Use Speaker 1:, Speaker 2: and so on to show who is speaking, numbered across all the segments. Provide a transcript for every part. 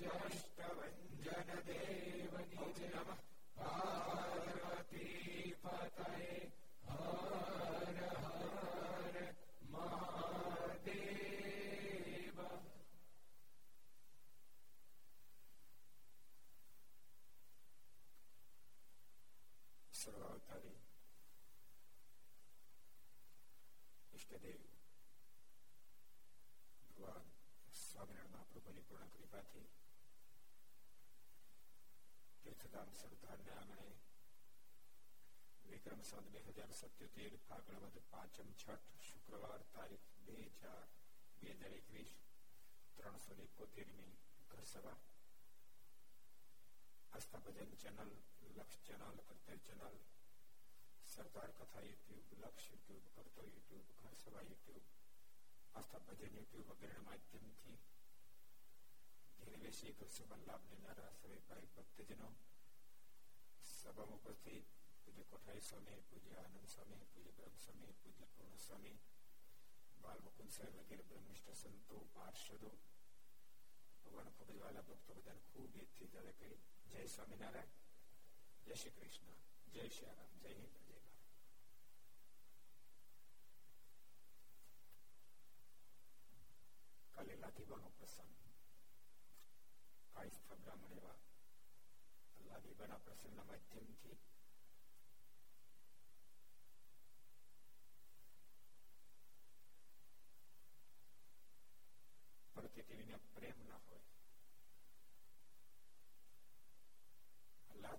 Speaker 1: rejoice
Speaker 2: سن ہزار ستر ایک سب لاپ لے جب پوجی کوٹھائی سمے پوجی آنند سمے پوجی برم سمے پوجی پرن سمے بال مکن سے وغیرہ برمشت سنتو پارشدو بھگوان خوبی والا بھکتوں کو دن خوب ایتھی جلے کری جائے سوامی نارا جائے شی کرشنا جائے شی آرام جائے ہند جائے بار کالی لاتی بانو پرسن کائی سفر برامنے با اللہ دی بنا پرسن نمائی تیم تھی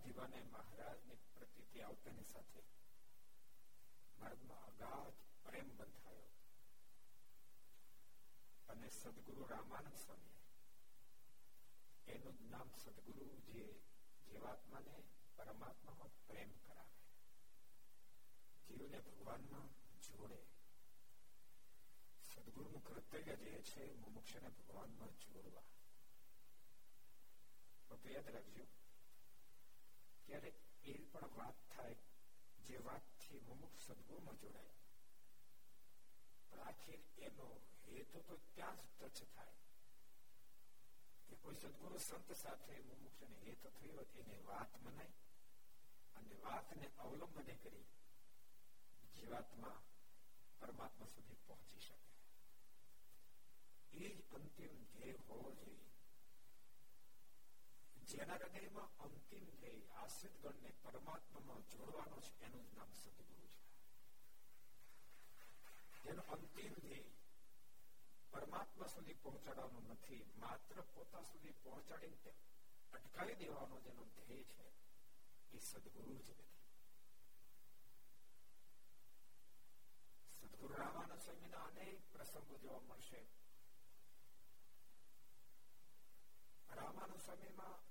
Speaker 2: સાધીવાને મહારાજની પ્રતિતિ આવતાની સાથે મહારાજમાં અગાધ પ્રેમ બંધાયો. અને સદગુરુ રામાનંદ સ્વામી એનું નામ સદગુરુ જે જીવાત્માને પરમાત્મામાં પ્રેમ કરાવે, જીવને ભગવાનમાં જોડે. સદગુરુનું કર્તવ્ય જે છે, મુમુક્ષને ભગવાનમાં જોડવા. યાદ રાખજો اولہ پہچی سک ہو જેના હૃદયમાં અંતિમ ધ્યેય આશ્રિત ગણને પરમાત્મામાં જોડવાનો છે, એનું જ નામ સદગુરુ છે. જેનો અંતિમ ધ્યેય પરમાત્મા સુધી પહોંચાડવાનો નથી, માત્ર પોતા સુધી પહોંચાડીને અટકાવી દેવાનો જેનો ધ્યેય છે, એ સદગુરુ જ નથી. સદગુરુ રામાનંદ સ્વામીના અનેક પ્રસંગો જોવા મળશે. રામાનુ સમયમાં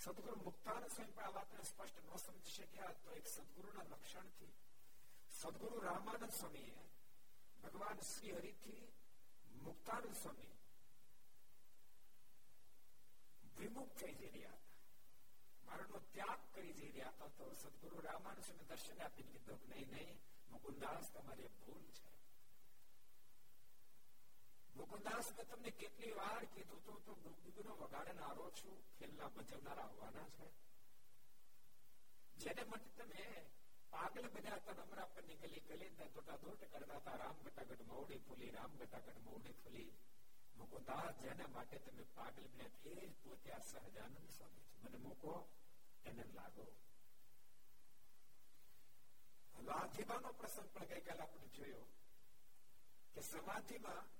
Speaker 2: تگ کر جی رہ سد گرو سو درشن نہیں گاس سہج آنند من موکو گل آپ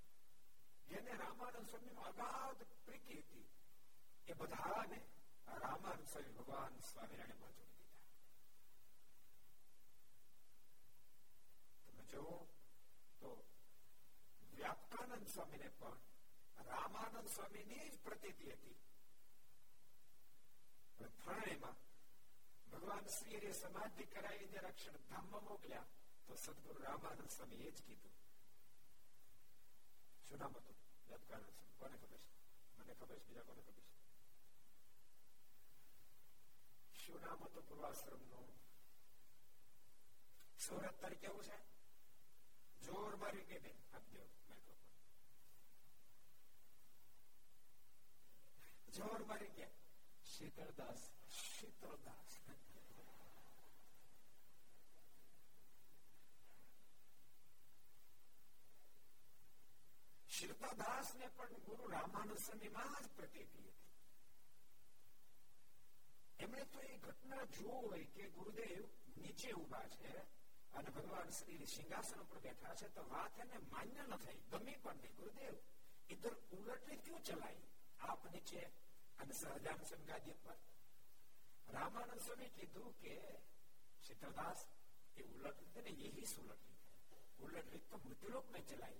Speaker 2: سم کر تو سدگر ત્યાગ કરે છે કોને ખબર છે મને ખબર છે બીજા કોને ખબર છે શિવનામ તો પૂર્વાશ્રમ નો સુરત તરીકે એવું છે જોર મારી કે બેન આપજો માઇક્રોફોન જોર મારી કે
Speaker 1: શીતળદાસ
Speaker 2: શીતળદાસ شیلداس نے گور روپی متنا جو ہے سی بیٹھا کیوں چلائی آپ سرجان سنگا پر شیت داس یہ اٹھ لیتے اٹھ ریت تو مدد لوگ چلائی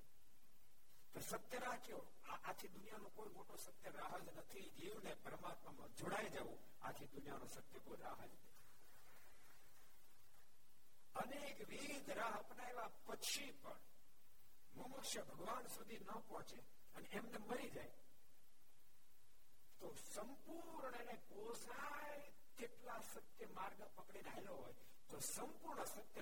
Speaker 2: ستیہ دیا کوئی ستیہ د پہ مری جائے تو ستیہ مارگ پکڑ ستیہ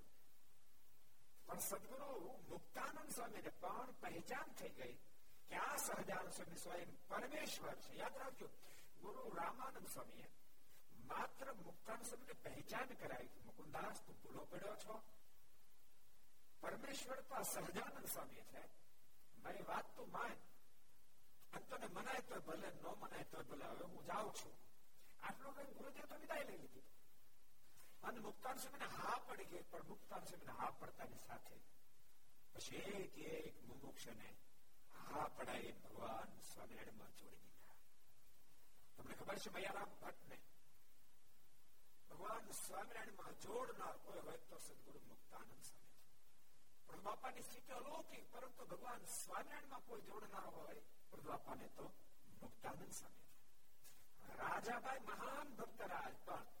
Speaker 2: سدگر مکنداس پر سہجانند ہے مناتر بھلے نئےتر بھول جاؤ چھ آٹھ گیا અને મુક્તાન સમયે હા પડી ગઈ પણ મુક્તાન સમયે હા પડતાની સાથે પછી એક એક મુમુક્ષને હા પડાય ભગવાન સ્વામિનારાયણમાં છોડી દીધા તમને ખબર છે મયારામ ભટ્ટને ભગવાન સ્વામિનારાયણમાં જોડનાર કોઈ હોય તો સદગુરુ મુક્તાનંદ સ્વામી પણ રાજાભાઈ મહાન ભક્ત રાજ પણ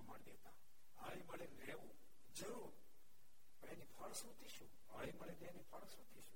Speaker 2: منجن ہڑ بڑی نیو نہیں کماڑ دیتا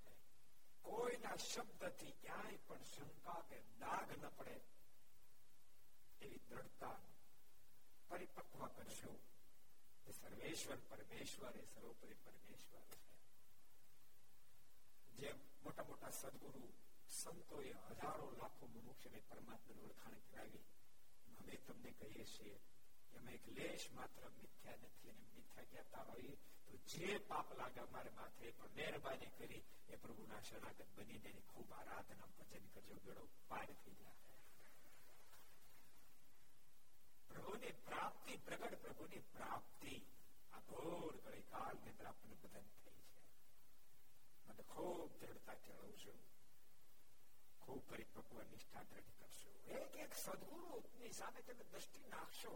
Speaker 2: سروشور پر سروپری پر سدگر سنت ہزاروں لاکھوں مرکز نے پر خوب در پکوان دستی نکشو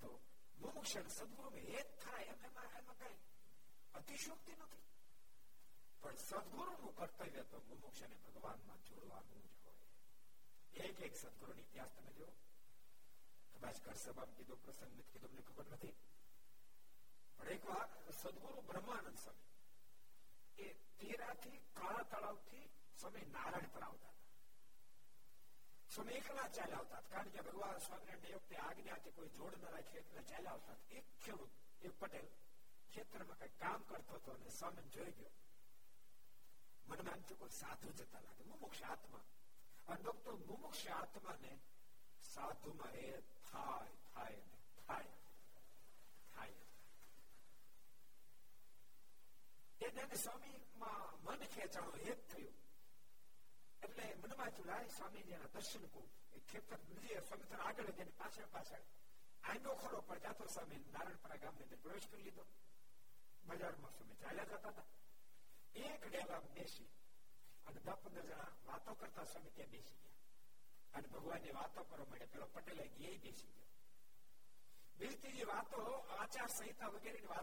Speaker 2: تو من سدگروس برہاندھ پٹیل کھی کام کرتے من میں کوئی مطلب متم منچا چولہا درخت ایک دس پندرہ جنا کرتا پٹیل گی بی گیا آچارس وغیرہ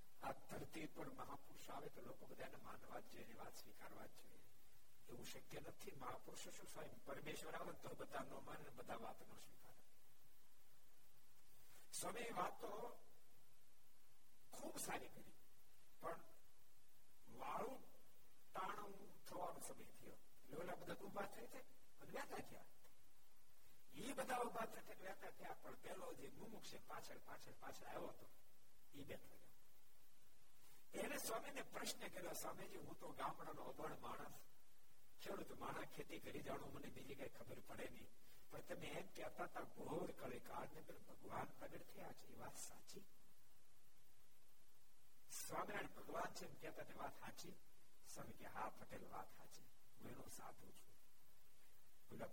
Speaker 2: مہا پہ تو مانو شکر کیا بھگا بات ویتا پہلے آپ تو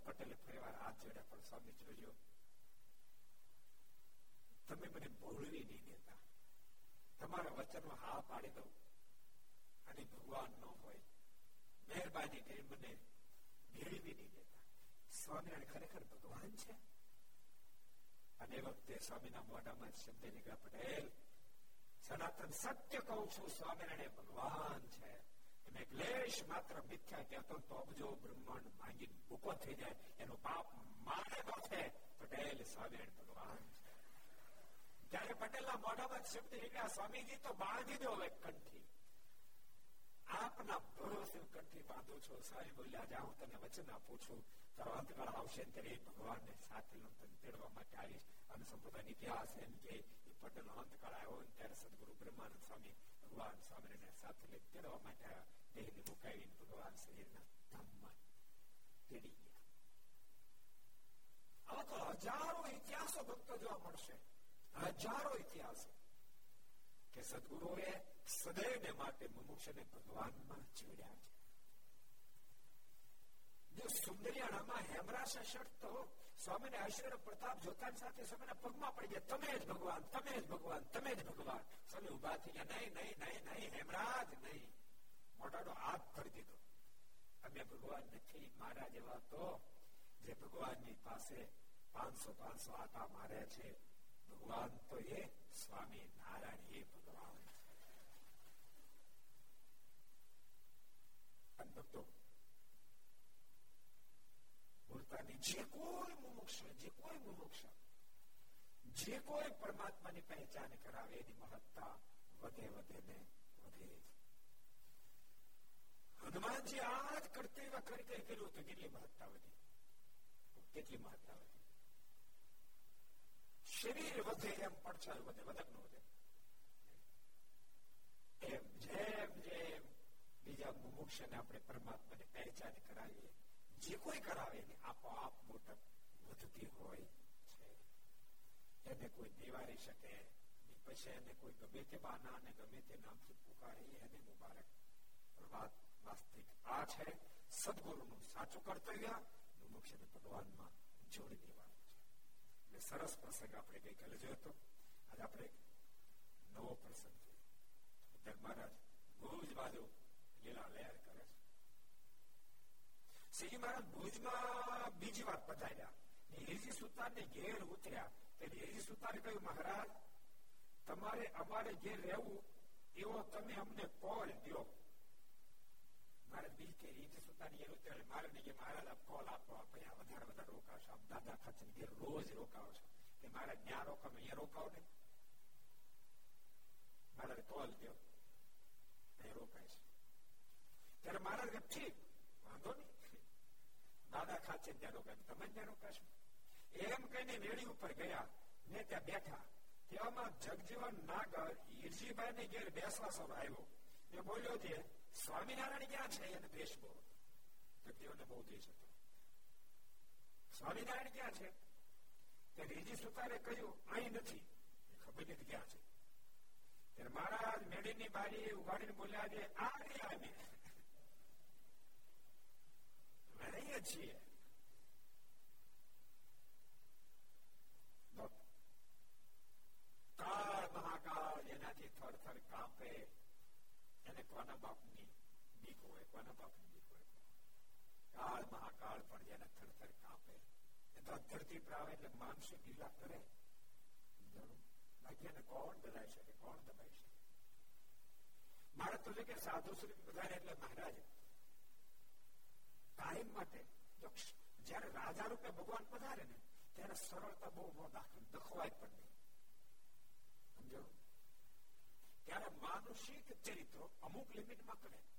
Speaker 2: پٹیوار ہاتھ بوڑھی نہیں دےتا پنات ستیہرائیں میتھیا کیا بہت میٹھے پٹل જયારે પટેલ મોઢામાં શબ્દ નીકળ્યા સ્વામીજી તો બાંધી દો કંઠી આપના ભરોસે કંઠી બાંધો છો સાહેબ બોલ્યા જાઉં તને વચન આપું છું તારો અંતકાળ આવશે ત્યારે ભગવાનને સાથે લંતન તેડવા માટે આવીશ અને સંપ્રદાય ઇતિહાસ એમ કે પટેલ અંતકાળ આવ્યો ત્યારે સદગુરુ બ્રહ્માનંદ સ્વામી ભગવાન સ્વામીને સાથે લઈ તેડવા માટે આવ્યા દેહને મુકાવીને ભગવાન શરીરના ધામમાં તેડી ગયા હવે તો હજારો ઇતિહાસો ભક્તો જોવા મળશે میری پہچان کرا مہت ہن جی آج کرتے کر کے شریر ودے ایم پڑچال ودے ودک نو ودے ایم جیم جیم بیجا مموکش نے اپنے پرماتما نے پہچان کرائیے جی کوئی کراوے نہیں آپ آپ موٹک ودتی ہوئی چھے اینے کوئی دیواری شکے پچھے اینے کوئی گمے کے بانا نے گمے کے نام سے پکاری اینے مبارک پرمات واستک آج ہے صدگورو نو ساچو کرتا گیا مموکش نے پڑوان ماں جوڑی دیوار سرس پرسنگ اپنے کئی کل جو تو آج اپنے نو پرسنگ تھے مہاراج بھوج بازو لیلا لیر کرے سی مہاراج بھوج میں بیجی بات پتائی رہا ہیجی سلطان نے گیر اتریا ہیجی سلطان نے کہا مہاراج تمہارے ہمارے گیر رہو ایو تمہیں ہم نے کال دیو مہاراج بیج کے ہیجی سلطان یہ اتریا مہاراج نے یہ مہاراج اب کال آپ کو آپ پہیا ودھار ودھار روکا شاپ دادا خچن گیر روز روکاو چھا کہ مہاراج نیا روکا میں یہ روکاو نہیں مہاراج کال دیو نہیں روکا ہے تیرا مہاراج کہ ٹھیک واندو نہیں دادا خاچے دیا روکا تو میں دیا روکا چھو ایم کہنے میڑی اوپر گیا میں کیا بیٹھا کہ اما جگ جیون ناگر ایرجی بھائی نے گیر بیسوا سب آئے ہو میں بولیو دے سوامی نارانی کیا چھے یہ دیش بول جگ جیون نے بہت دیش ہوتا سوامی نارانی کیا چھے کہ ریجی سکارے کہیو آئی نتھی خبر نہیں کیا چھے جگوارے دکھوک چرتر ل کرے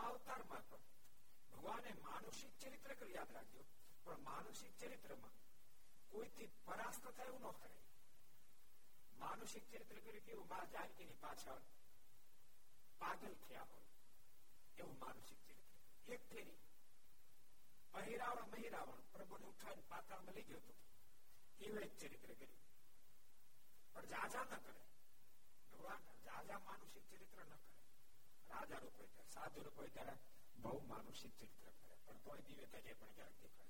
Speaker 2: روتار منصی چرتر کرد رکھ منسک چرتر چرتر چرتر کرا روپئے سا روپئے بہت منسک چرتر کرے کوئی دِوید دیکھ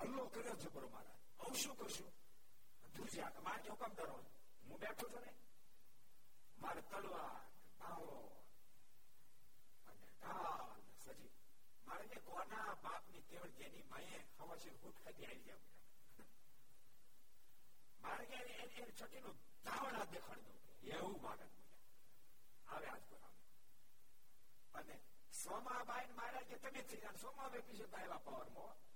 Speaker 2: ہلو کرا شو کراڑ دیکھا سویا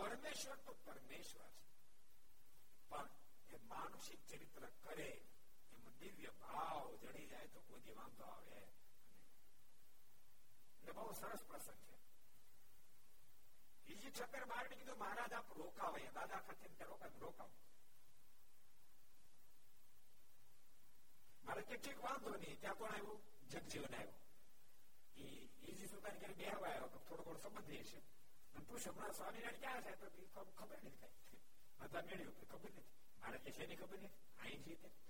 Speaker 2: برابر تو پرمیشور چرتر کرے جگ جیون چوک سبزی ہے خبر نہیں خبر نہیں مارکی خبر نہیں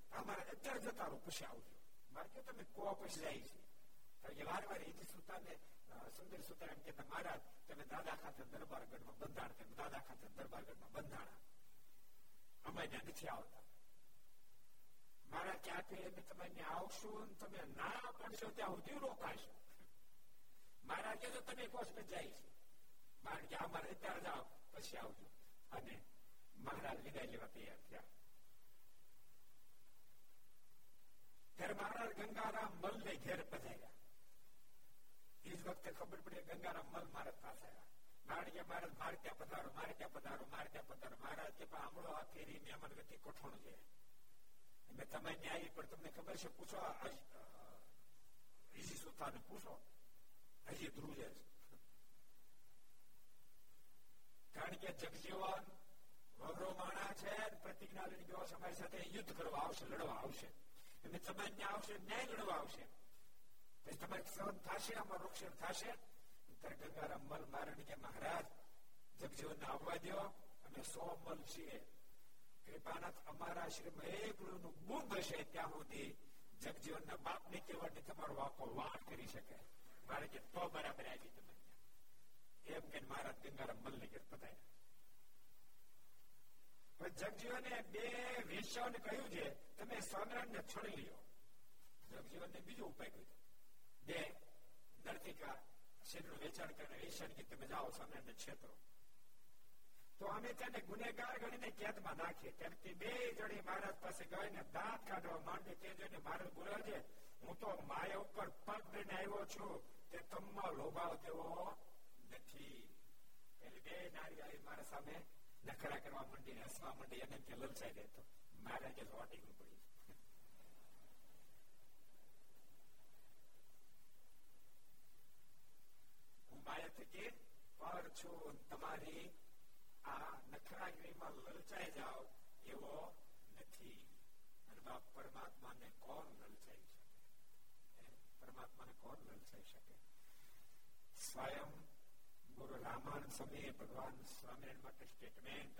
Speaker 2: تم نہ جائے اتر پھر آؤارا لگا لے گار پوچھو تھا پوچھو સાથે યુદ્ધ કરવા આવશે લડવા આવશે جگ جی بہت آپ وی سکے تو برابر آئی تمہیں مہاراج گنگارام مل نے جگ جیو تم سومی لوگ جیسے بولے تو میپر پکو چیڑ سم نکرا کر مہاراج کے روٹی میں پڑی کہ پر چھو تمہاری آ نخراگری میں للچائی جاؤ یہ وہ نتھی باپ پرماتما نے کون للچائی شکے پرماتما نے کون للچائی شکے سوائم گرو رامان سمے بھگوان سوامی مٹ اسٹیٹمنٹ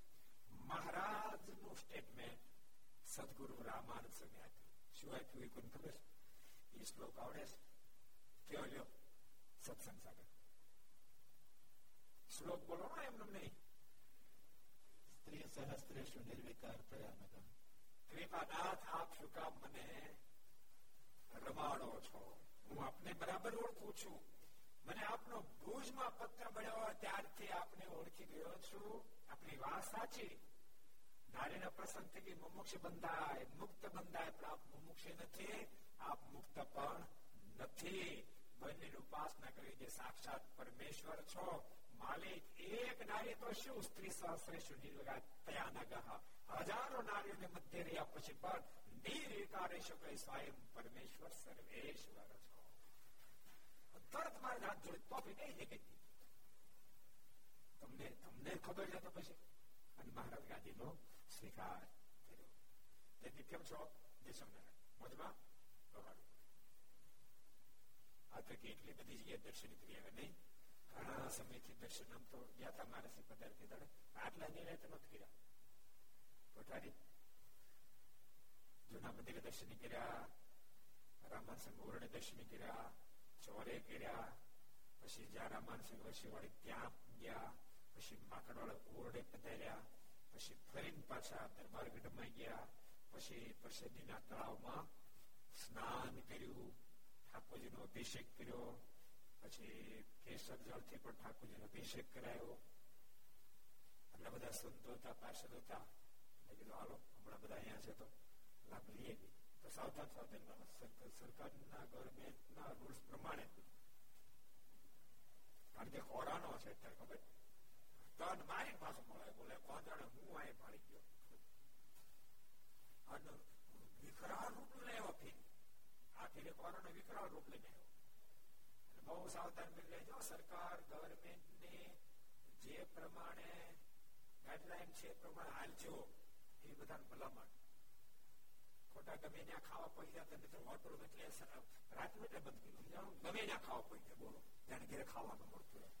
Speaker 2: مہاراج ندگر نا چکا روپے برابر پک بڑھ گیا مدر سروشی تم نے خبر جاتا گاجی نا پچھے ان سویکار کرو لیکن کیم چھو دیسو نرے مجمع بہارو آتا کہ ایک بدی جی درشنی کریے گا نہیں گھنا سمے تھی درشن ہم تو گیا تھا ہمارے سے پدر کے دڑ آٹلا نہیں رہتے مت گیا کوٹاری جنا مندر درشن کریا رامان سنگ اورڑے درشن کریا چورے کریا پسی جا سنتا ہے تو لے تو گوٹ پر ہوران گا خا جائے رات میں بتلی گھمے خاص بولے جان گیے خاڑت رہے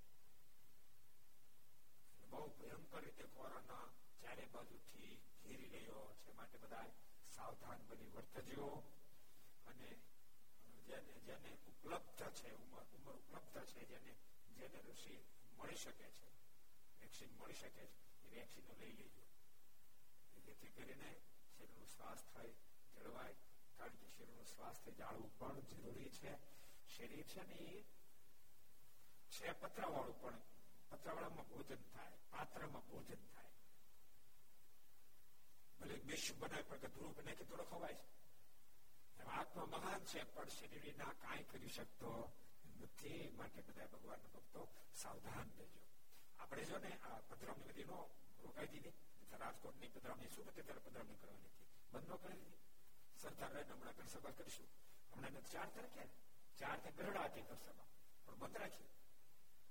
Speaker 2: બહુ ભયંકર રીતે કોરોના ચારે બાજુથી ઘેરી રહ્યો, છે માટે બધા સાવધાન બની વર્તજો. અને જેને જેને ઉપલબ્ધ છે, ઉંમર ઉંમર ઉપલબ્ધ છે, જેને જેને રસી મળી શકે છે, વેક્સિન મળી શકે છે, એ વેક્સિનો લઈ લેજો. જેથી કરીને શરીરનું સ્વાસ્થ્ય જળવાય. કારણ કે શરીરનું સ્વાસ્થ્ય જાળવું પણ જરૂરી છે. શરીર છે ને એ છે પતરા વાળું પણ پتروڑا مہان اپنے جی پترونی بھائی روک دیں راج کو پدرمنی کر سب کر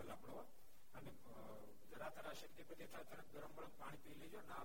Speaker 2: لڑا بہت جرائم خاص پہلے شکریہ گرم گرم پانی پی لےجو نہ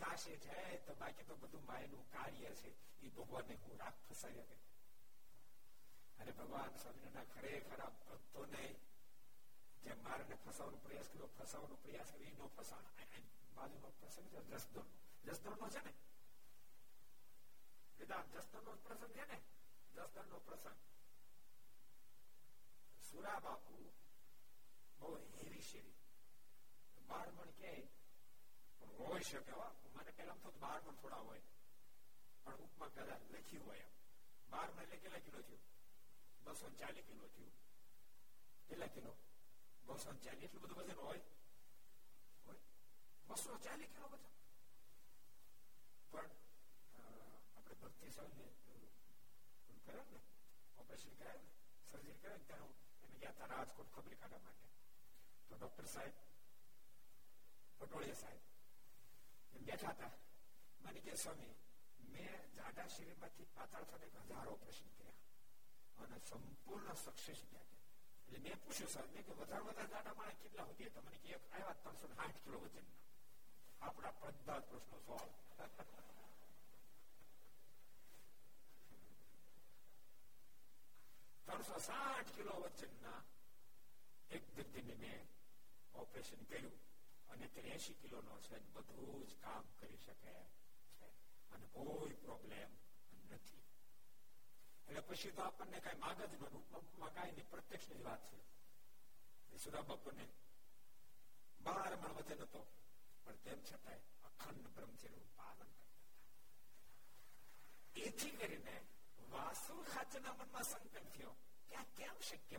Speaker 2: داسی ہے تو باقی تو بھوک سو تو باہر فسا کردا لکھی ہو سو چالیس پٹو سوڈا شریر پہ ہزارشن کر ترسو سٹ کلو وطنشن کرد کر منک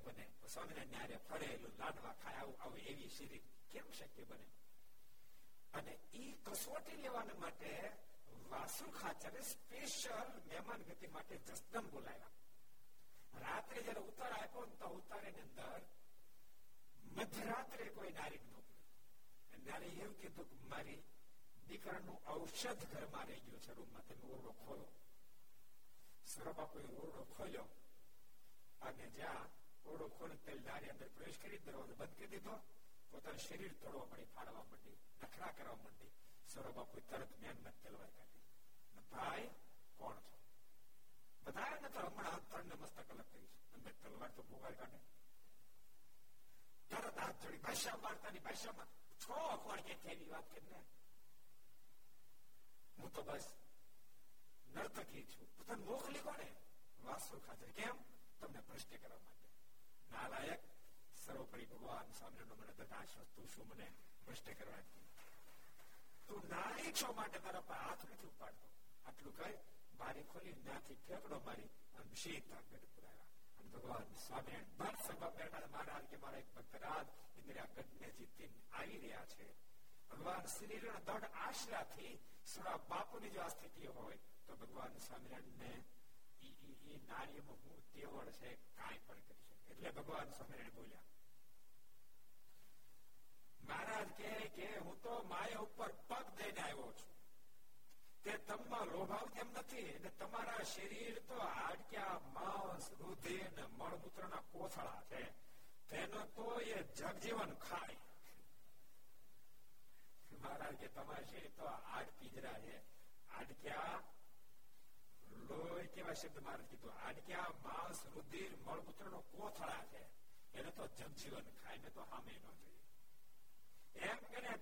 Speaker 2: بنے سومی پڑے لاڈو شکریہ لے مہم گی جسم بولا سروبا کوڑو نکھرا کرڈی سروا کون میں تلوار کر مستکا موک لیتے نا سروپری بگوان سامنے ہاتھ نہیں میں چھو پاڑتو آٹلو کہے باری کھولی ناکی پھیکڑو ماری ان شیط تاک گڑ پڑایا ان بھگوان سامنے بار سبب بیٹا مارا کہ مارا ایک بکرات اندریا گڑ میں جیتی آئی ریا چھے بھگوان سری رن دوڑ آشرا تھی سورا باپو نے جو آستھتی ہوئے تو بھگوان سامنے نے یہ ناری مہو تیوڑ سے کائیں پر کری شکے اتلے بھگوان سامنے نے بولیا مہاراج کہے تما لو بھاؤ شریر تو ہاڈیا مس روپوترا جگ جیون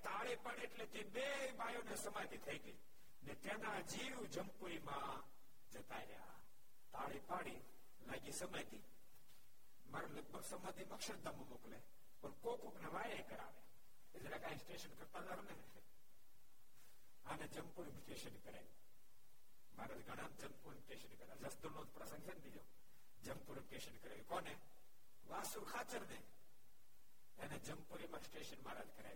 Speaker 2: تاری پڑھنے سما تھے جیو جمپور کرسو خاچر ماراج کرو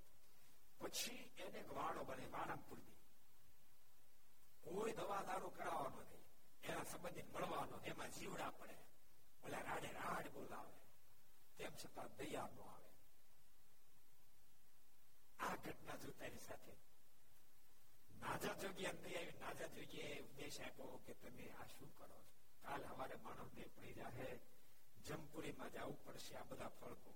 Speaker 2: جگ کہ شو دے پڑی جا جمپوری میں جا پڑے آ بھگا فل کو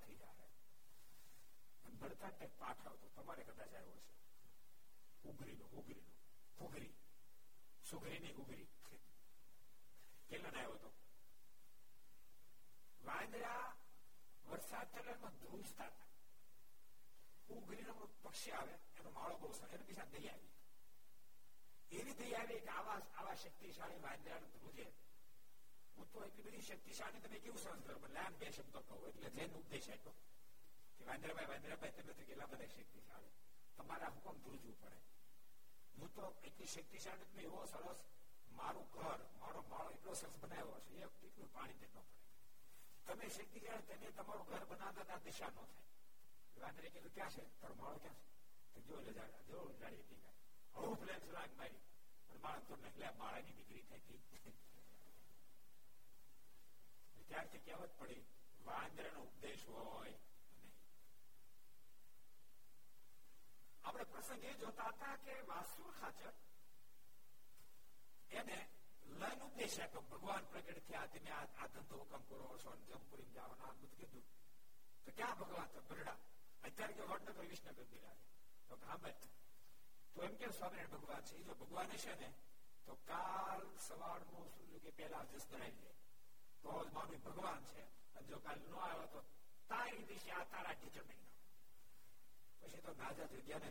Speaker 2: پھی جائے کردا سگری جدید ودرا بھائی ودرا بھائی بڑا شکتی دے ہوں توڑھو ایٹ بنا یہ پانی دے તમે શીખી ગયા તમે તમારું ઘર બનાવતા ના દિશા નો થાય વાત રહી કીધું ક્યાં છે પણ માળો ક્યાં છે તો જો લે જાડા જો જાડી ટી ગઈ હું ફ્લેટ લાગ મારી પણ માળા તો નકલે માળાની દીકરી થઈ હતી વિદ્યાર્થી કહેવત પડી વાંદરનો ઉપદેશ હોય આપણે પ્રસંગ એ જોતા હતા કે વાસુર ખાચર એને لے تو پہلا جس تو آدھے تو دادا جگہ نہیں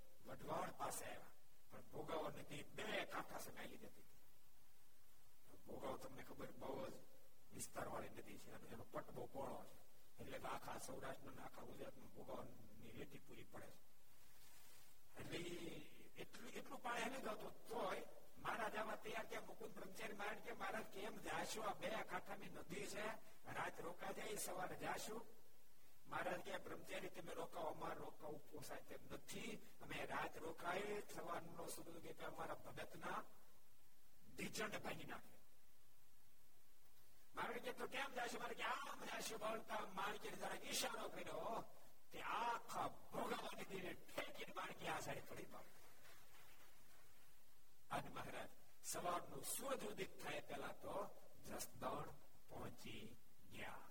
Speaker 2: ری پوری پڑے۔ پڑھ ایم تک برمچاری ندی ہے۔ سو جاس ماراج ری روکا کروگا سوار پہ جس دیا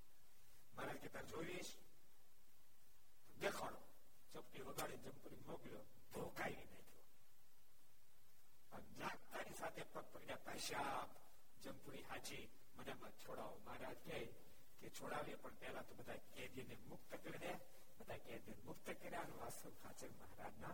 Speaker 2: دیکھو کردی کراچر مہاراج نہ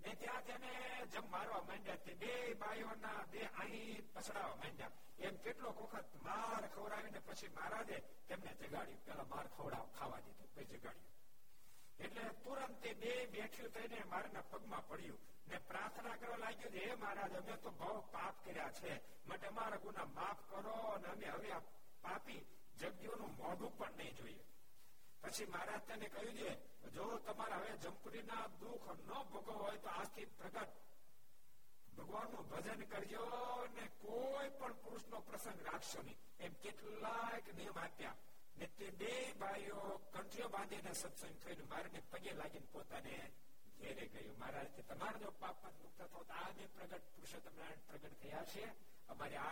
Speaker 2: ને ત્યાં તેને જમ મારવા માંડ્યા બે બાઈઓના બે અહીં પછડાવા માંડ્યા. એમ કેટલો વખત માર ખવડાવીને પછી મહારાજે તેમને જગાડ્યું. પેલા માર ખવડાવ, ખાવા દીધું, પછી જગાડ્યું. એટલે તુરંત તે બે બેઠ્યું થઈને મારના પગમાં પડ્યું ને પ્રાર્થના કરવા લાગ્યું હે મહારાજ, અમે તો બહુ પાપ કર્યા છે. માટે અમારા ગુના માફ કરો અને અમે હવે આ પાપી જગ્યોનું મોઢું પણ નહીં જોઈએ. پچھ مارا جی جو لگی گئی تو آگ پورا پرگی امریکہ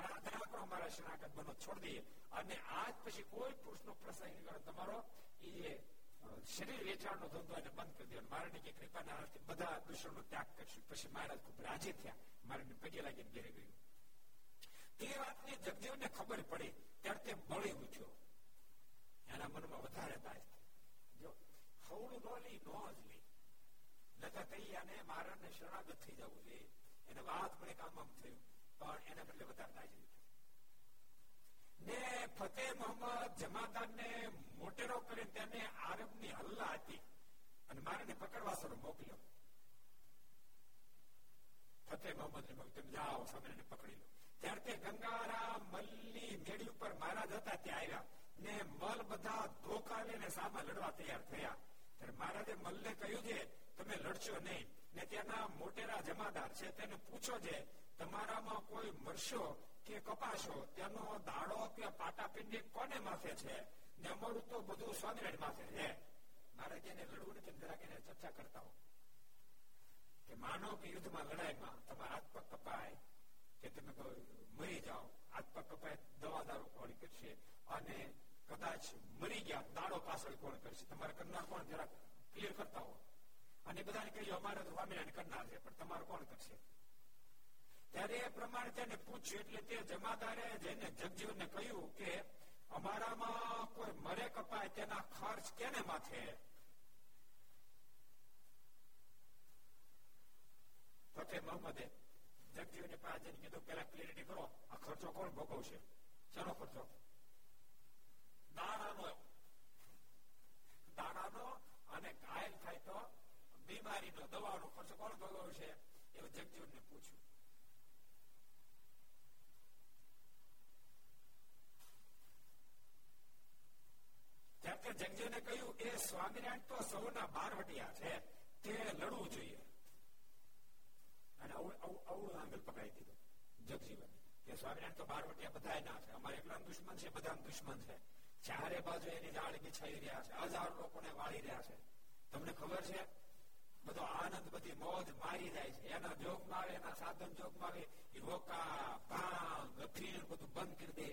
Speaker 2: آدھنا کرنا گھنٹہ کوئی پورا جگدیو نے خبر پڑی اچھا منتھا شروع کام بدل داج نہیں مل مہاراج تھا مل بدھا دکالی نے مہاراج مل نے کہیں لڑچ نہیں تمدار پوچھو کوئی مرشو تم تو مری جاؤ آپ دار کردا مری گیا داڑو پاس کون کرنا کون کلر کرتا بھگا تو کرنا ہے پوچھے جمدار جگ جیو نے کہا مریک محمد جگ جیو نے پہلے کلیئرٹی کرو کو گائے تو بین درچ کو پوچھ ہزار تم نے خبر سے بھوک آنند بدھ موج ماری جائے روکا بھگ بند کر دے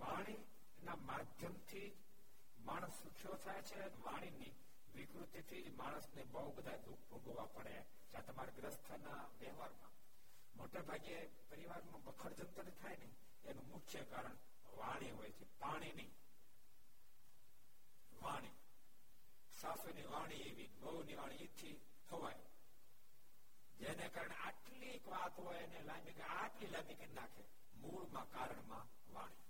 Speaker 2: بہ بھوگا ساسو جٹلی موڑ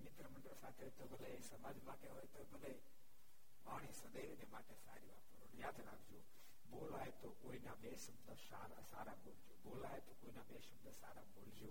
Speaker 2: متر منڈی سدیو یاد رکھجو بول تو سارا بولجے بول تو سارا بولجے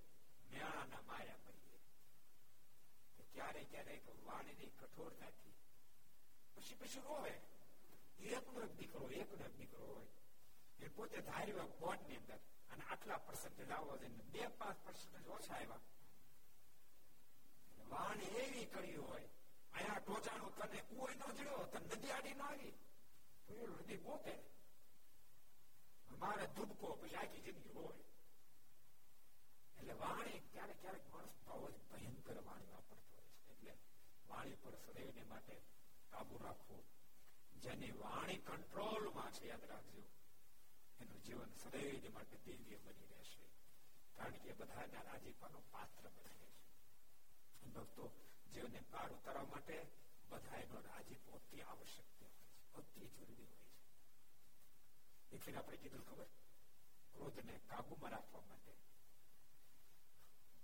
Speaker 2: ٹوچا چڑھ ندی آڑ میں دیکھ એટલે વાણી, ક્યારેક ક્યારેક માણસ બહુ જ ભયંકર વાણી વાપરતો હોય છે. એટલે વાણી પર સદૈવને માટે કાબુ રાખવો. જેની વાણી કંટ્રોલમાં છે, યાદ રાખજો, એનું જીવન સદૈવને માટે દિવ્ય બની રહેશે. કારણ કે બધાના રાજીપાનો પાત્ર બની રહેશે. ભક્તો જીવનને પાર ઉતારવા માટે બધા એનો રાજીપો અતિ આવશ્યક છે. અતિ જરૂરી હોય છે. એટલે આપણે કીધું ખબર? ક્રોધને કાબુમાં રાખવા માટે.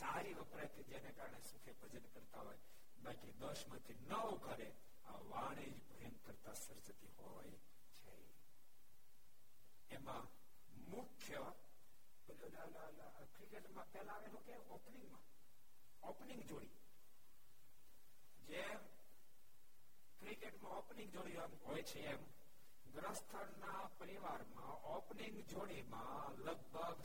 Speaker 2: ساری وپتیجنگ ہو لگ باتو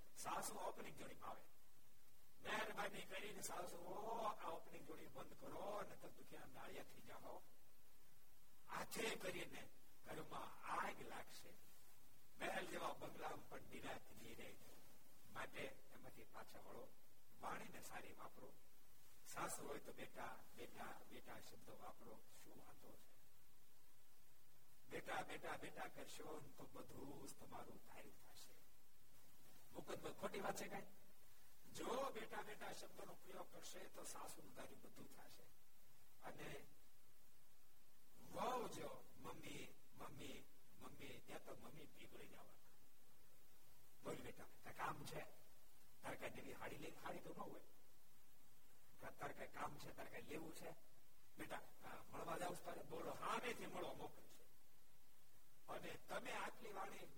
Speaker 2: سوپ جگہ وڑو ساری ساسو بیٹا بیٹا بیٹا شبدا کرش بھو بیٹا مل بول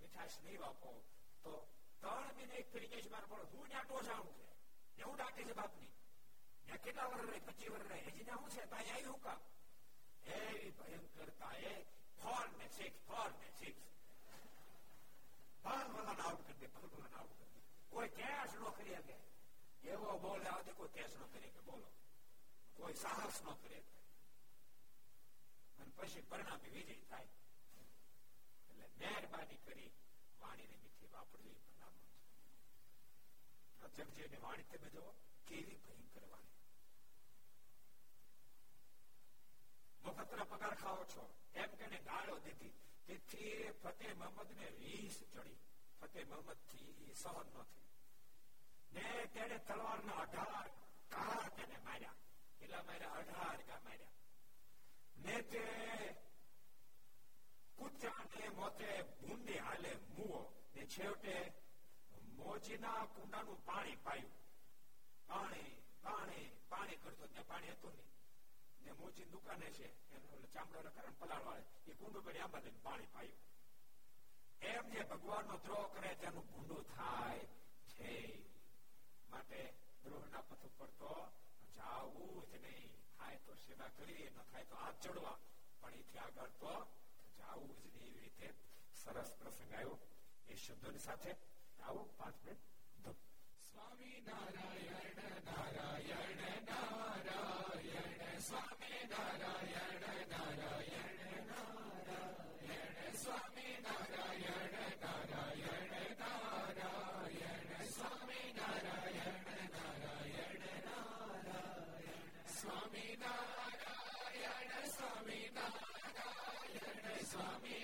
Speaker 2: میٹاس نہیں آپ تو بول سو پھر پرانی જગજીવની વાણી તમે જો કેવી ભયંકર વાણી મફતના પગાર ખાઓ છો એમ કે ગાળો દીધી તેથી ફતે મહમદ ને રીસ ચડી ફતે મહમદ થી સહન ન થઈ ને તેને તલવાર ના અઢાર કા તેને માર્યા એટલા માર્યા અઢાર કા માર્યા ને તે કુચાને મોતે ભૂંડે હાલે મુઓ ને છેવટે جاؤ نہیں سرس پرسنگ آؤ یہ شدے آؤ
Speaker 1: نارائن نارائن نارائن سوامی نارائن نارائن نارائن نارائن نارائن نارائن سوامی نارائن نارائن سوامی نارائن سوامی نارائن سوامی